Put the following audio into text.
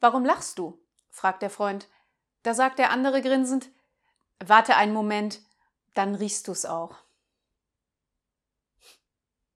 Warum lachst du? fragt der Freund. Da sagt der andere grinsend, Warte einen Moment, dann riechst du's auch.